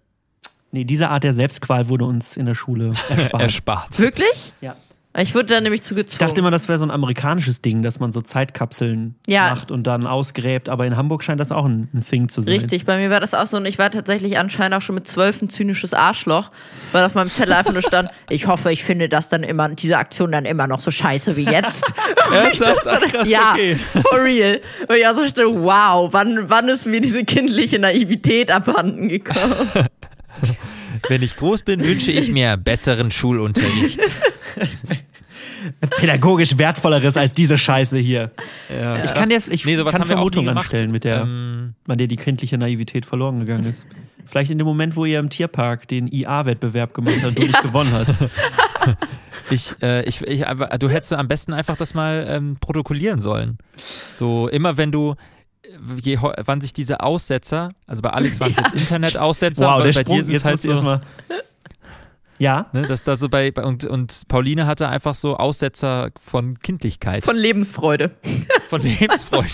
Nee, diese Art der Selbstqual wurde uns in der Schule <laughs> erspart. erspart. Wirklich? ja. Ich wurde da nämlich Ich zugezwungen. dachte immer, das wäre so ein amerikanisches Ding, dass man so Zeitkapseln Ja. macht und dann ausgräbt, aber in Hamburg scheint das auch ein, ein Thing zu sein. Richtig, bei mir war das auch so und ich war tatsächlich anscheinend auch schon mit zwölf ein zynisches Arschloch, weil auf meinem Zettel einfach nur stand, <laughs> ich hoffe, ich finde das dann immer, diese Aktion dann immer noch so scheiße wie jetzt. <laughs> Ernsthaft? Ach, krass, ja, okay. for real. Und ich auch so dachte, wow, wann, wann ist mir diese kindliche Naivität abhanden gekommen? <laughs> Wenn ich groß bin, wünsche ich mir besseren Schulunterricht. Pädagogisch wertvolleres als diese Scheiße hier. Ja. Ich kann dir ich Nee, sowas kann Vermutungen anstellen, mit der, Ähm, bei der die kindliche Naivität verloren gegangen ist. Vielleicht in dem Moment, wo ihr im Tierpark den IA-Wettbewerb gemacht habt und du nicht gewonnen hast. <laughs> Ich, äh, ich, ich, aber du hättest am besten einfach das mal ähm, protokollieren sollen. So immer wenn du, je, wann sich diese Aussetzer, also bei Alex waren es jetzt Internetaussetzer, Wow, aber der bei Sprung, dir sind es halt so. Ja, ne, dass da so bei, bei und, und Pauline hatte einfach so Aussetzer von Kindlichkeit, Von Lebensfreude. von Lebensfreude.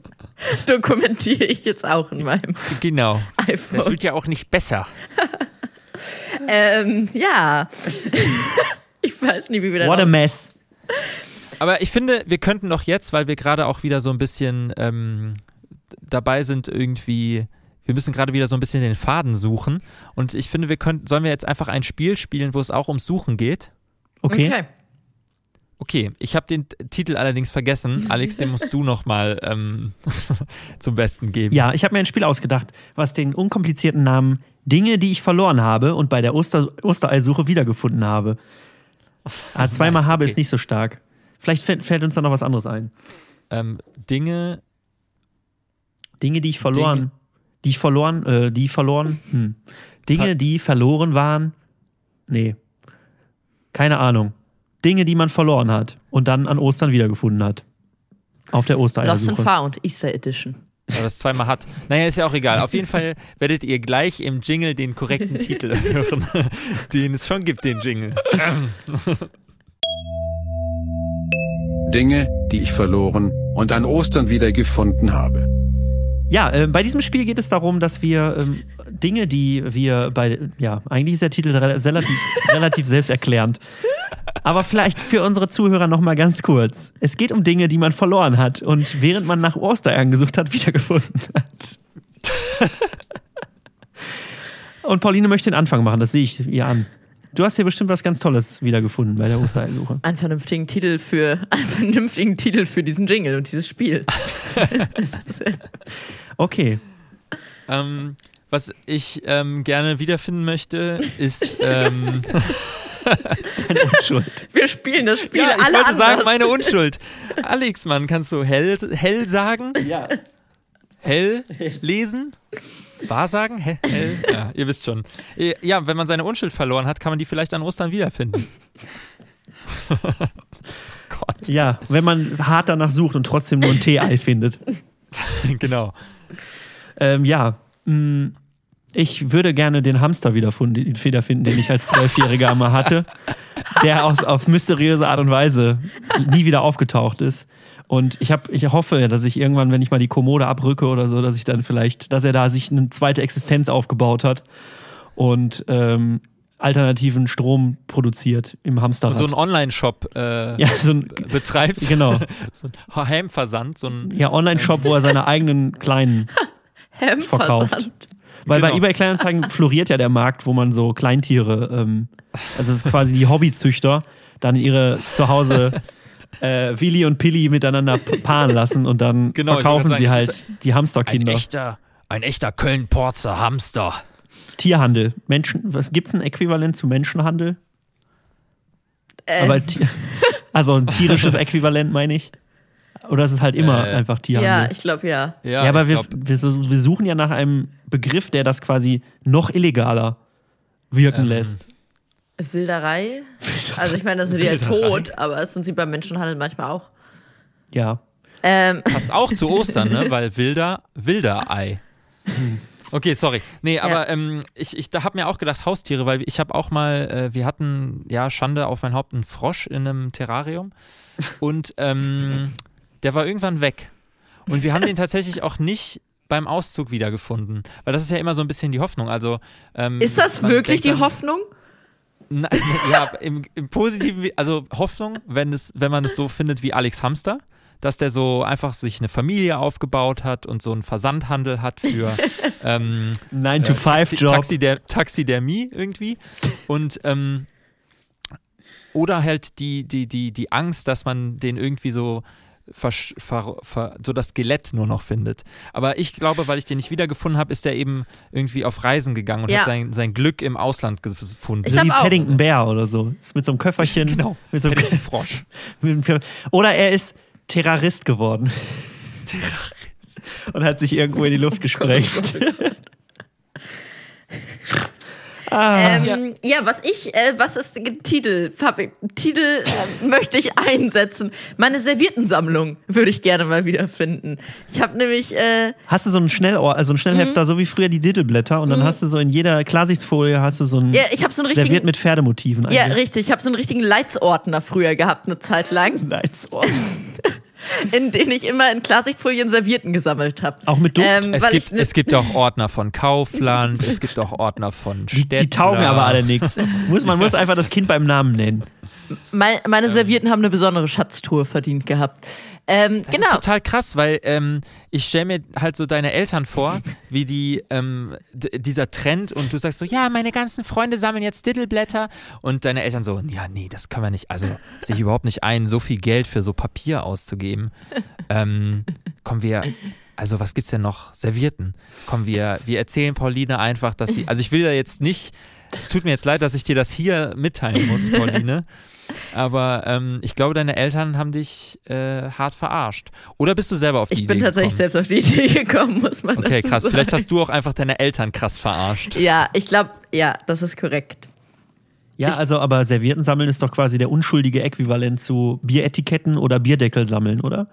<laughs> Dokumentiere ich jetzt auch in meinem genau. iPhone. wird ja auch nicht besser. <laughs> Ähm, ja. <laughs> ich weiß nicht, wie wir da what a raus- mess. Aber ich finde, wir könnten doch jetzt, weil wir gerade auch wieder so ein bisschen ähm, dabei sind, irgendwie, wir müssen gerade wieder so ein bisschen den Faden suchen. Und ich finde, wir könnten, sollen wir jetzt einfach ein Spiel spielen, wo es auch ums Suchen geht? Okay. okay. Okay, ich habe den Titel allerdings vergessen. <laughs> Alex, den musst du nochmal ähm, <laughs> zum Besten geben. Ja, ich habe mir ein Spiel ausgedacht, was den unkomplizierten Namen Dinge, die ich verloren habe und bei der Oster Ostereisuche wiedergefunden habe. Ah, zweimal Nice, habe okay. ist nicht so stark. Vielleicht fällt, fällt uns da noch was anderes ein. Ähm, Dinge, Dinge, die ich verloren, Dinge- die ich verloren, äh, die verloren, hm. Dinge, Ver- die verloren waren. Nee. Keine Ahnung. Dinge, die man verloren hat und dann an Ostern wiedergefunden hat. Auf der Lost and Ostereiersuche. Found, Easter Edition. weil das zweimal hat. Naja, ist ja auch egal. Auf jeden Fall werdet ihr gleich im Jingle den korrekten <laughs> Titel hören, <laughs> den es schon gibt, den Jingle. Dinge, die ich verloren und an Ostern wieder gefunden habe. Ja, äh, bei diesem Spiel geht es darum, dass wir ähm, Dinge, die wir bei, ja, eigentlich ist der Titel re relativ, <laughs> relativ selbsterklärend. Aber vielleicht für unsere Zuhörer noch mal ganz kurz. Es geht um Dinge, die man verloren hat und während man nach Ostereiern gesucht hat, wiedergefunden hat. <laughs> und Pauline möchte den Anfang machen, das sehe ich ihr an. Du hast hier bestimmt was ganz Tolles wiedergefunden bei der Ostereiersuche. <laughs> Einen vernünftigen Titel für, einen vernünftigen Titel für diesen Jingle und dieses Spiel. <laughs> <laughs> Okay. Ähm, was ich ähm, gerne wiederfinden möchte, ist. Ähm, Eine Unschuld. Wir spielen das Spiel ja, ich alle wollte anders. sagen, meine Unschuld. Alex, Mann, kannst du hell, hell sagen? Ja. Hell lesen? Wahrsagen? Hä? Ja, ihr wisst schon. Äh, Ja, wenn man seine Unschuld verloren hat, kann man die vielleicht an Ostern wiederfinden. <laughs> Gott, Ja, wenn man hart danach sucht und trotzdem nur ein Tee-Ei <laughs> findet. genau. Ähm, ja, mh, ich würde gerne den Hamster wiederfinden, wiederfinden, den ich als Zwölfjähriger einmal hatte, der aus, auf mysteriöse Art und Weise nie wieder aufgetaucht ist. Und ich, hab, ich hoffe, dass ich irgendwann, wenn ich mal die Kommode abrücke oder so, dass ich dann vielleicht, dass er da sich eine zweite Existenz aufgebaut hat und ähm, alternativen Strom produziert im Hamsterrad. Und so einen Online-Shop äh, <laughs> ja, so ein, <laughs> betreibt. genau. <laughs> So ein Heimversand, so ein Ja, Online-Shop, wo er seine eigenen kleinen verkauft. Weil bei Genau. eBay Kleinanzeigen floriert ja der Markt, wo man so Kleintiere, ähm, also quasi die Hobbyzüchter, dann ihre zu Hause äh, Willi und Pilli miteinander paaren lassen und dann <laughs> Genau, verkaufen sie sagen, halt die Hamsterkinder. echter, ein echter Köln-Porzer Hamster. Tierhandel. Menschen, was gibt's ein Äquivalent zu Menschenhandel? Äh, Aber <laughs> also ein tierisches Äquivalent meine ich. Oder ist es halt immer Äh, einfach ja, Tierhandel? ich glaube ja. Ja, Ja, aber wir, wir, wir suchen ja nach einem Begriff, der das quasi noch illegaler wirken Ähm, lässt. Wilderei. Also ich meine, das sind die ja tot, aber das sind sie beim Menschenhandel manchmal auch. Ja. Ähm, Passt auch zu Ostern, ne? Weil wilder, wilder Ei. Okay, sorry. Nee, aber ähm, ich, ich da hab mir auch gedacht, Haustiere, weil ich habe auch mal, äh, wir hatten, ja, Schande auf mein Haupt, einen Frosch in einem Terrarium und ähm, der war irgendwann weg. Und wir haben den tatsächlich auch nicht beim Auszug wiedergefunden, weil das ist ja immer so ein bisschen die Hoffnung. Also ähm, ist das wirklich die dann- Hoffnung? Na, <laughs> ja, im, im positiven, also Hoffnung, wenn es, wenn man es so findet wie Alex Hamster, dass der so einfach sich eine Familie aufgebaut hat und so einen Versandhandel hat für <laughs> ähm, 9 to äh, 5 Taxi, Job. Taxider Taxidermie irgendwie. Und ähm, oder halt die, die, die, die Angst, dass man den irgendwie so so das Skelett nur noch findet. Aber ich glaube, weil ich den nicht wiedergefunden habe, ist der eben irgendwie auf Reisen gegangen und Ja. hat sein, sein Glück im Ausland gefunden. Ich so wie. Paddington Bear oder so. Ist mit so einem Köfferchen. Genau. Mit so einem Frosch. <laughs> Oder er ist Terrorist geworden. Terrorist. Und hat sich irgendwo in die Luft gesprengt. Ah. Ähm, ja. was ich, äh, was ist der Titel? Fabi, Titel äh, <laughs> möchte ich einsetzen. Meine Serviertensammlung würde ich gerne mal wiederfinden. Ich habe nämlich, äh, Hast du so einen Schnellohr, also einen Schnellhefter, so wie früher die Diddleblätter und dann hast du so in jeder Klarsichtfolie hast du so ein ja, ich habe so einen serviert richtigen, mit Pferdemotiven. ja, eigentlich. richtig, ich habe so einen richtigen Leitsordner früher gehabt, eine Zeit lang, <laughs> Nice. <laughs> in den ich immer in Klarsichtfolien Servierten gesammelt habe. Auch mit Duft? Ähm, Es gibt, ne- es gibt auch Ordner von Kaufland, es gibt auch Ordner von Die, Städtler. die taugen aber alle nichts. Muss, man muss einfach das Kind beim Namen nennen. mein, meine Servierten haben eine besondere Schatztour verdient gehabt. Ähm, Das genau. ist total krass, weil ähm, ich stelle mir halt so deine Eltern vor, <laughs> wie die ähm, dieser Trend und du sagst so, ja, meine ganzen Freunde sammeln jetzt Diddleblätter und deine Eltern so, ja, nee, das können wir nicht. Also sehe ich überhaupt nicht ein, so viel Geld für so Papier auszugeben. <laughs> Ähm, kommen wir, also was gibt's denn noch? Servierten. Kommen wir, wir erzählen Pauline einfach, dass sie, also ich will ja jetzt nicht, es tut mir jetzt leid, dass ich dir das hier mitteilen muss, <laughs> Pauline. Aber ähm, ich glaube, deine Eltern haben dich äh, hart verarscht. Oder bist du selber auf die Ich Idee bin tatsächlich gekommen? selbst auf die Idee gekommen, muss man Okay, krass. sagen. Vielleicht hast du auch einfach deine Eltern krass verarscht. Ja, ich glaube, ja, das ist korrekt. Ja, also aber Servietten sammeln ist doch quasi der unschuldige Äquivalent zu Bieretiketten oder Bierdeckel sammeln, oder?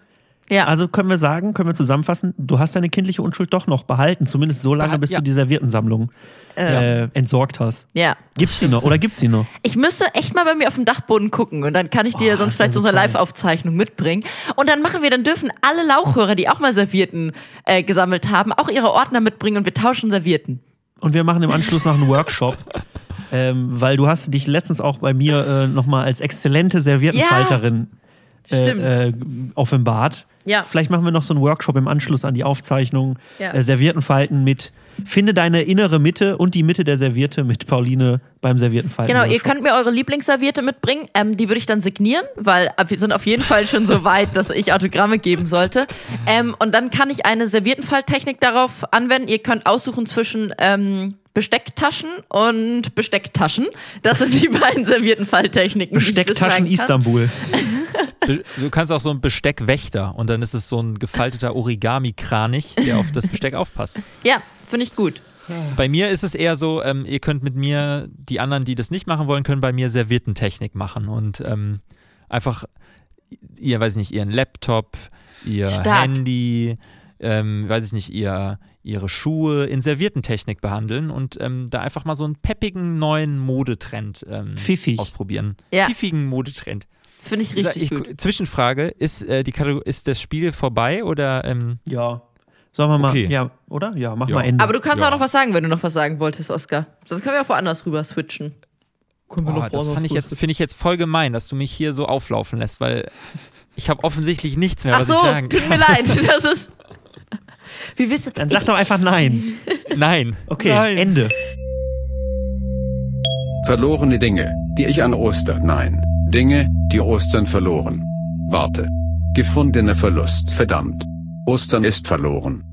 Ja. Also können wir sagen, können wir zusammenfassen, du hast deine kindliche Unschuld doch noch behalten, zumindest so lange, Behal- bis ja. du die Serviettensammlung äh, entsorgt hast. ja. Gibt's sie noch oder gibt's sie noch? Ich müsste echt mal bei mir auf dem Dachboden gucken und dann kann ich dir Boah, sonst vielleicht so unsere. Live-Aufzeichnung mitbringen. Und dann machen wir, dann dürfen alle Lauchhörer, die auch mal Servierten äh, gesammelt haben, auch ihre Ordner mitbringen und wir tauschen Servierten. Und wir machen im Anschluss noch einen Workshop, <laughs> ähm, weil du hast dich letztens auch bei mir äh, nochmal als exzellente Serviettenfalterin Stimmt. äh, äh, offenbart. Ja. Vielleicht machen wir noch so einen Workshop im Anschluss an die Aufzeichnung. Ja. Äh, Serviettenfalten mit Finde deine innere Mitte und die Mitte der Serviette mit Pauline beim Serviettenfalten. Genau, ihr könnt mir eure Lieblingsserviette mitbringen. Ähm, die würde ich dann signieren, weil äh, wir sind auf jeden Fall schon so weit, dass ich Autogramme geben sollte. Ähm, und dann kann ich eine Serviettenfalttechnik darauf anwenden. Ihr könnt aussuchen zwischen ähm, Bestecktaschen und Bestecktaschen. Das sind die <laughs> beiden Serviettenfalttechniken. die ich Bestecktaschen. Istanbul. <laughs> Du kannst auch so ein Besteckwächter und dann ist es so ein gefalteter Origami-Kranich, der auf das Besteck aufpasst. Ja, finde ich gut. Bei mir ist es eher so, ähm, ihr könnt mit mir, die anderen, die das nicht machen wollen, können bei mir Serviertentechnik machen und ähm, einfach, ihr, weiß ich nicht, ihren Laptop, ihr Stark. Handy, ähm, weiß ich nicht, ihr, ihre Schuhe in Serviertentechnik behandeln und ähm, da einfach mal so einen peppigen neuen Modetrend ähm, Pfiffig. ausprobieren. Ja. Pfiffigen Modetrend. Finde ich richtig ich, gut. Zwischenfrage, ist, äh, die Kategor- ist das Spiel vorbei oder ähm, Ja. Sollen wir mal, Okay. ja, oder? Ja, mach Ja. mal Ende. Aber du kannst Ja. auch noch was sagen, wenn du noch was sagen wolltest, Oskar. Sonst können wir auch woanders rüber switchen. Können wir noch das fand ich jetzt, finde ich jetzt voll gemein, dass du mich hier so auflaufen lässt, weil ich habe offensichtlich nichts mehr, Ach was so, ich sagen tut mir leid. <laughs> Das ist. Wie willst du. Dann sag doch einfach nein. <laughs> Nein. Okay, Nein. Ende. Verlorene Dinge, die ich an Ostern, nein. Dinge, die Ostern verloren. Warte. Gefundener Verlust, verdammt. Ostern ist verloren.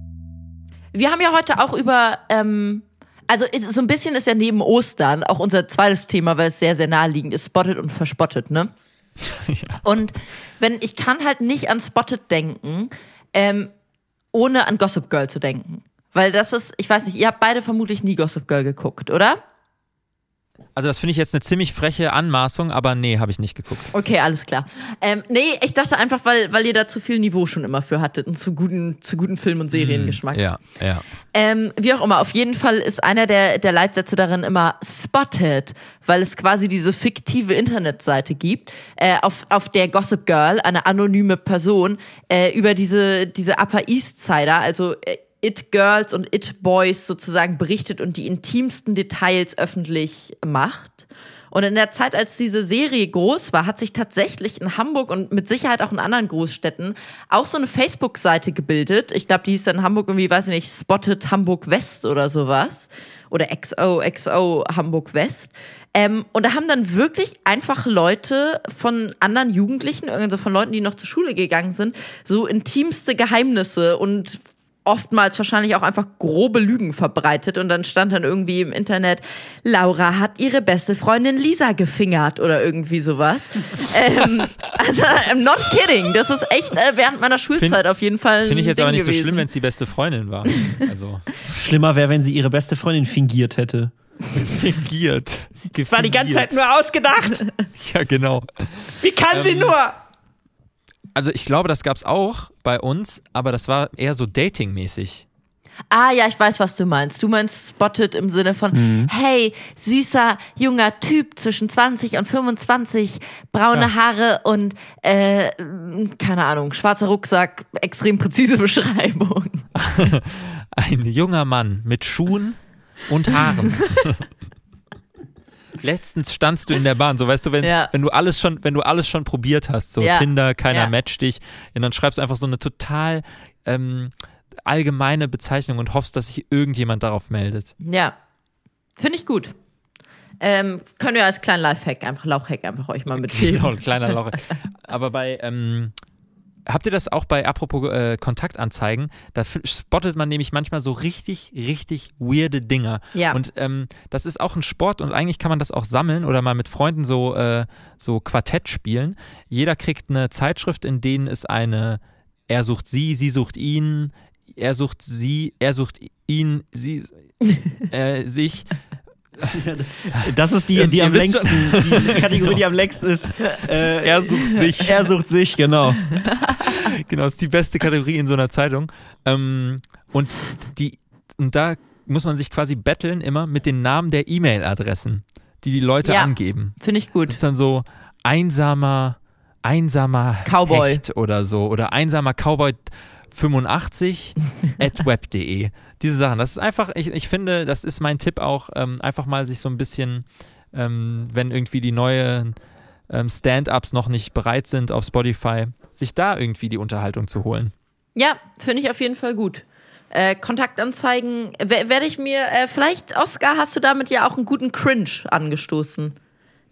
Wir haben ja heute auch über. Ähm, also so ein bisschen ist ja neben Ostern auch unser zweites Thema, weil es sehr, sehr naheliegend ist, spotted und verspottet, ne? <laughs> Und wenn ich kann halt nicht an Spotted denken, ähm, ohne an Gossip Girl zu denken. Weil das ist, ich weiß nicht, ihr habt beide vermutlich nie Gossip Girl geguckt, oder? Also das finde ich jetzt eine ziemlich freche Anmaßung, aber nee, habe ich nicht geguckt. Okay, alles klar. Ähm, nee, ich dachte einfach, weil, weil ihr da zu viel Niveau schon immer für hattet und zu guten, zu guten Film- und Seriengeschmack. Ja, ja. Ähm, wie auch immer, auf jeden Fall ist einer der, der Leitsätze darin immer spotted, weil es quasi diese fiktive Internetseite gibt, äh, auf, auf der Gossip Girl, eine anonyme Person, äh, über diese, diese Upper East Sider, also äh, It Girls und It Boys sozusagen berichtet und die intimsten Details öffentlich macht. Und in der Zeit, als diese Serie groß war, hat sich tatsächlich in Hamburg und mit Sicherheit auch in anderen Großstädten auch so eine Facebook-Seite gebildet. Ich glaube, die hieß dann Hamburg irgendwie, weiß ich nicht, Spotted Hamburg West oder sowas. Oder XOXO Hamburg West. Ähm, und da haben dann wirklich einfach Leute von anderen Jugendlichen, also von Leuten, die noch zur Schule gegangen sind, so intimste Geheimnisse und oftmals wahrscheinlich auch einfach grobe Lügen verbreitet und dann stand dann irgendwie im Internet, Laura hat ihre beste Freundin Lisa gefingert oder irgendwie sowas. <laughs> ähm, also, I'm not kidding. Das ist echt äh, während meiner Schulzeit Find- auf jeden Fall. Finde ich jetzt Ding aber nicht so gewesen. schlimm, wenn es die beste Freundin war. Also <laughs> Schlimmer wäre, wenn sie ihre beste Freundin fingiert hätte. fingiert. Das war die ganze Zeit nur ausgedacht. <laughs> Ja, genau. Wie kann sie Ähm, nur? Also ich glaube, das gab es auch bei uns, aber das war eher so datingmäßig. Ah ja, ich weiß, was du meinst. Du meinst spotted im Sinne von, Mhm. hey, süßer, junger Typ zwischen 20 und 25, braune Ja. Haare und, äh, keine Ahnung, schwarzer Rucksack, extrem präzise <laughs> Beschreibung. <laughs> Ein junger Mann mit Schuhen und Haaren. <laughs> Letztens standst du in der Bahn, so weißt du, wenn, Ja. wenn du alles schon, wenn du alles schon probiert hast, so Ja. Tinder, keiner Ja. matcht dich, und dann schreibst du einfach so eine total ähm, allgemeine Bezeichnung und hoffst, dass sich irgendjemand darauf meldet. Ja, finde ich gut. Ähm, können wir als kleinen Lifehack, einfach Lauchhack, einfach euch mal <laughs> mitgeben. Genau, ein kleiner Loch. Aber bei, ähm, habt ihr das auch bei, apropos äh, Kontaktanzeigen, da spottet man nämlich manchmal so richtig, richtig weirde Dinger. Ja. Und ähm, das ist auch ein Sport und eigentlich kann man das auch sammeln oder mal mit Freunden so, äh, so Quartett spielen. Jeder kriegt eine Zeitschrift, in denen es eine Er sucht sie, sie sucht ihn, er sucht sie, er sucht ihn, sie, <laughs> äh, sich. <laughs> Das ist die, Und die am längsten, die <laughs> Kategorie, die am längsten ist. Äh, Er sucht sich. <laughs> Er sucht sich, genau. Genau, das ist die beste Kategorie in so einer Zeitung. Ähm, und die, und da muss man sich quasi betteln immer mit den Namen der E-Mail-Adressen, die die Leute Ja. angeben. Finde ich gut. Das ist dann so einsamer, einsamer Cowboy. Hecht oder so oder einsamer Cowboy 85 <laughs> at web.de. Diese Sachen, das ist einfach, ich, ich finde, das ist mein Tipp auch, ähm, einfach mal sich so ein bisschen, ähm, wenn irgendwie die neuen ähm, Stand-ups noch nicht bereit sind auf Spotify, sich da irgendwie die Unterhaltung zu holen. Ja, finde ich auf jeden Fall gut. Äh, Kontaktanzeigen wer- werde ich mir, äh, vielleicht, Oscar, hast du damit ja auch einen guten Cringe angestoßen,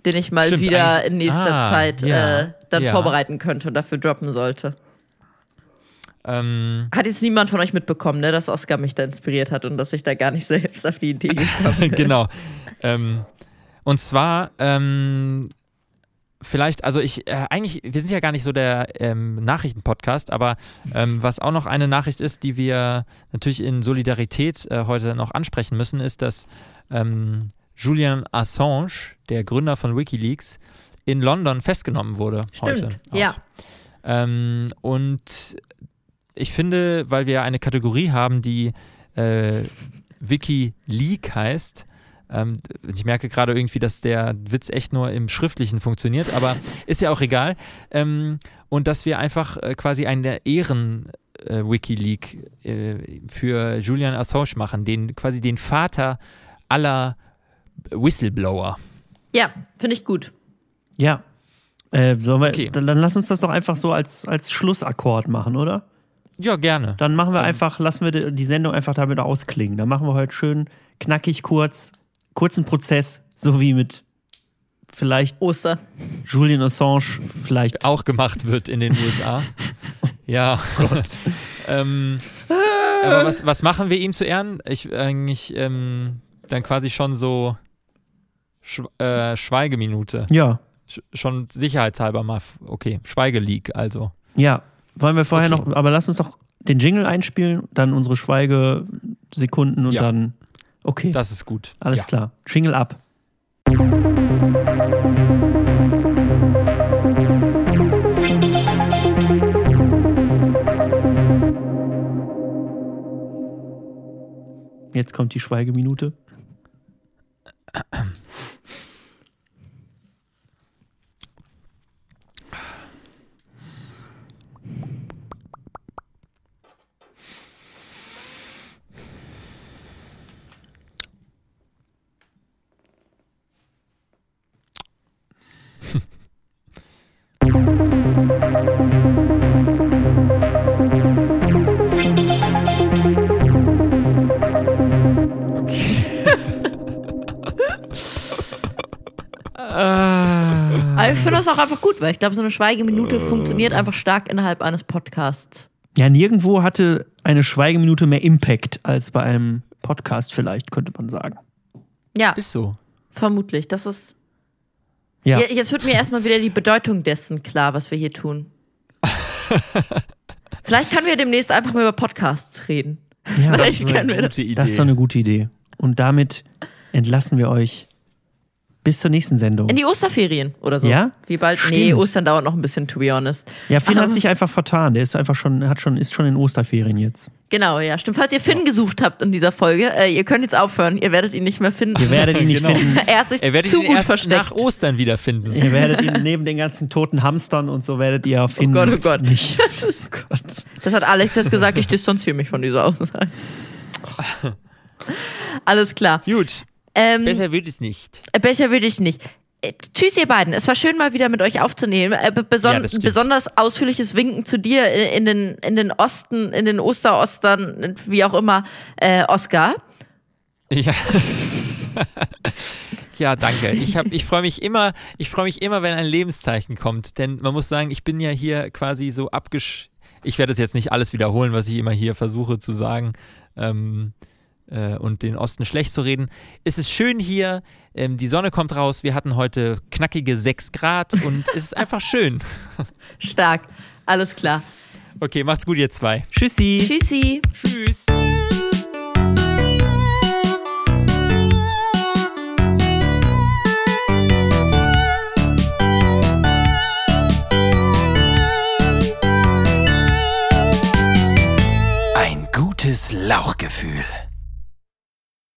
den ich mal Stimmt, wieder in nächster Ah, Zeit ja, äh, dann ja. vorbereiten könnte und dafür droppen sollte. Ähm, Hat jetzt niemand von euch mitbekommen, ne, dass Oscar mich da inspiriert hat und dass ich da gar nicht <laughs> selbst auf die Idee gekommen bin. genau. Ähm, und zwar, ähm, vielleicht, also ich, äh, eigentlich, wir sind ja gar nicht so der ähm, Nachrichtenpodcast, aber ähm, was auch noch eine Nachricht ist, die wir natürlich in Solidarität äh, heute noch ansprechen müssen, ist, dass ähm, Julian Assange, der Gründer von Wikileaks, in London festgenommen wurde heute. auch. ja. Ähm, und ich finde, weil wir eine Kategorie haben, die äh, WikiLeak heißt, ähm, ich merke gerade irgendwie, dass der Witz echt nur im Schriftlichen funktioniert, aber ist ja auch egal. Ähm, und dass wir einfach äh, quasi eine Ehren äh, WikiLeak äh, für Julian Assange machen, den quasi den Vater aller Whistleblower. Ja, finde ich gut. Ja. Äh, sollen wir, Okay. dann, dann lass uns das doch einfach so als, als Schlussakkord machen, oder? Ja, gerne. Dann machen wir einfach, lassen wir die, Sendung einfach damit ausklingen. Dann machen wir heute schön knackig kurz, kurzen Prozess, so wie mit vielleicht Oster. Julian Assange, vielleicht auch gemacht wird in den USA. <laughs> ja. <laughs> ähm, aber was, was machen wir ihm zu Ehren? Ich eigentlich ähm, dann quasi schon so Sch äh, Schweigeminute. Ja, Sch schon sicherheitshalber mal. Okay, Schweigeleak also. ja. Wollen wir vorher okay. noch, aber lass uns doch den Jingle einspielen, dann unsere Schweigesekunden und ja. dann. Okay. Das ist gut. Alles ja. klar. Jingle ab. Jetzt kommt die Schweigeminute. Auch einfach gut, weil ich glaube, so eine Schweigeminute funktioniert einfach stark innerhalb eines Podcasts. Ja, nirgendwo hatte eine Schweigeminute mehr Impact als bei einem Podcast vielleicht, könnte man sagen. Ja, Ist so. vermutlich. Das ist. Ja, Ja, Jetzt wird mir erstmal wieder die Bedeutung dessen klar, was wir hier tun. <laughs> Vielleicht können wir demnächst einfach mal über Podcasts reden. ja Das ist können eine wir gute Idee. das ist doch eine gute Idee. Und damit entlassen wir euch bis zur nächsten Sendung. In die Osterferien oder so. Ja? Wie bald? Nee, Stimmt. Ostern dauert noch ein bisschen, to be honest. Ja, Finn Ähm. hat sich einfach vertan. Der ist einfach schon, hat schon, ist schon in Osterferien jetzt. Genau, ja, stimmt. Falls ihr Finn gesucht habt in dieser Folge, äh, ihr könnt jetzt aufhören. Ihr werdet ihn nicht mehr finden. Ihr werdet ihn nicht Genau. finden. <laughs> er hat sich Er werdet zu ihn gut erst versteckt. nach Ostern wiederfinden. Ihr werdet ihn <laughs> neben den ganzen toten Hamstern und so werdet ihr auf ihn Gott, oh Gott. nicht. <laughs> Das, ist, Oh Gott. das hat Alex jetzt gesagt, ich distanziere mich von dieser Aussage. Alles klar. Gut, Ähm, besser wird es nicht. Äh, Besser würde ich nicht. Äh, Tschüss, ihr beiden. Es war schön, mal wieder mit euch aufzunehmen. Äh, be- beson Ja, besonders ausführliches Winken zu dir äh, in den, in den Osten, in den Osterostern, wie auch immer, äh, Oscar. Ja. <laughs> ja, danke. Ich hab, ich freue mich immer, ich freue mich immer, wenn ein Lebenszeichen kommt, denn man muss sagen, ich bin ja hier quasi so abgesch ich werde es jetzt nicht alles wiederholen, was ich immer hier versuche zu sagen ähm, äh, und den Osten schlecht zu reden. Es ist schön hier, ähm, die Sonne kommt raus, wir hatten heute knackige 6 Grad und es ist einfach schön. <laughs> Stark. Alles klar. Okay, macht's gut, ihr zwei. Tschüssi. Tschüssi. Tschüss. Ein gutes Lauchgefühl.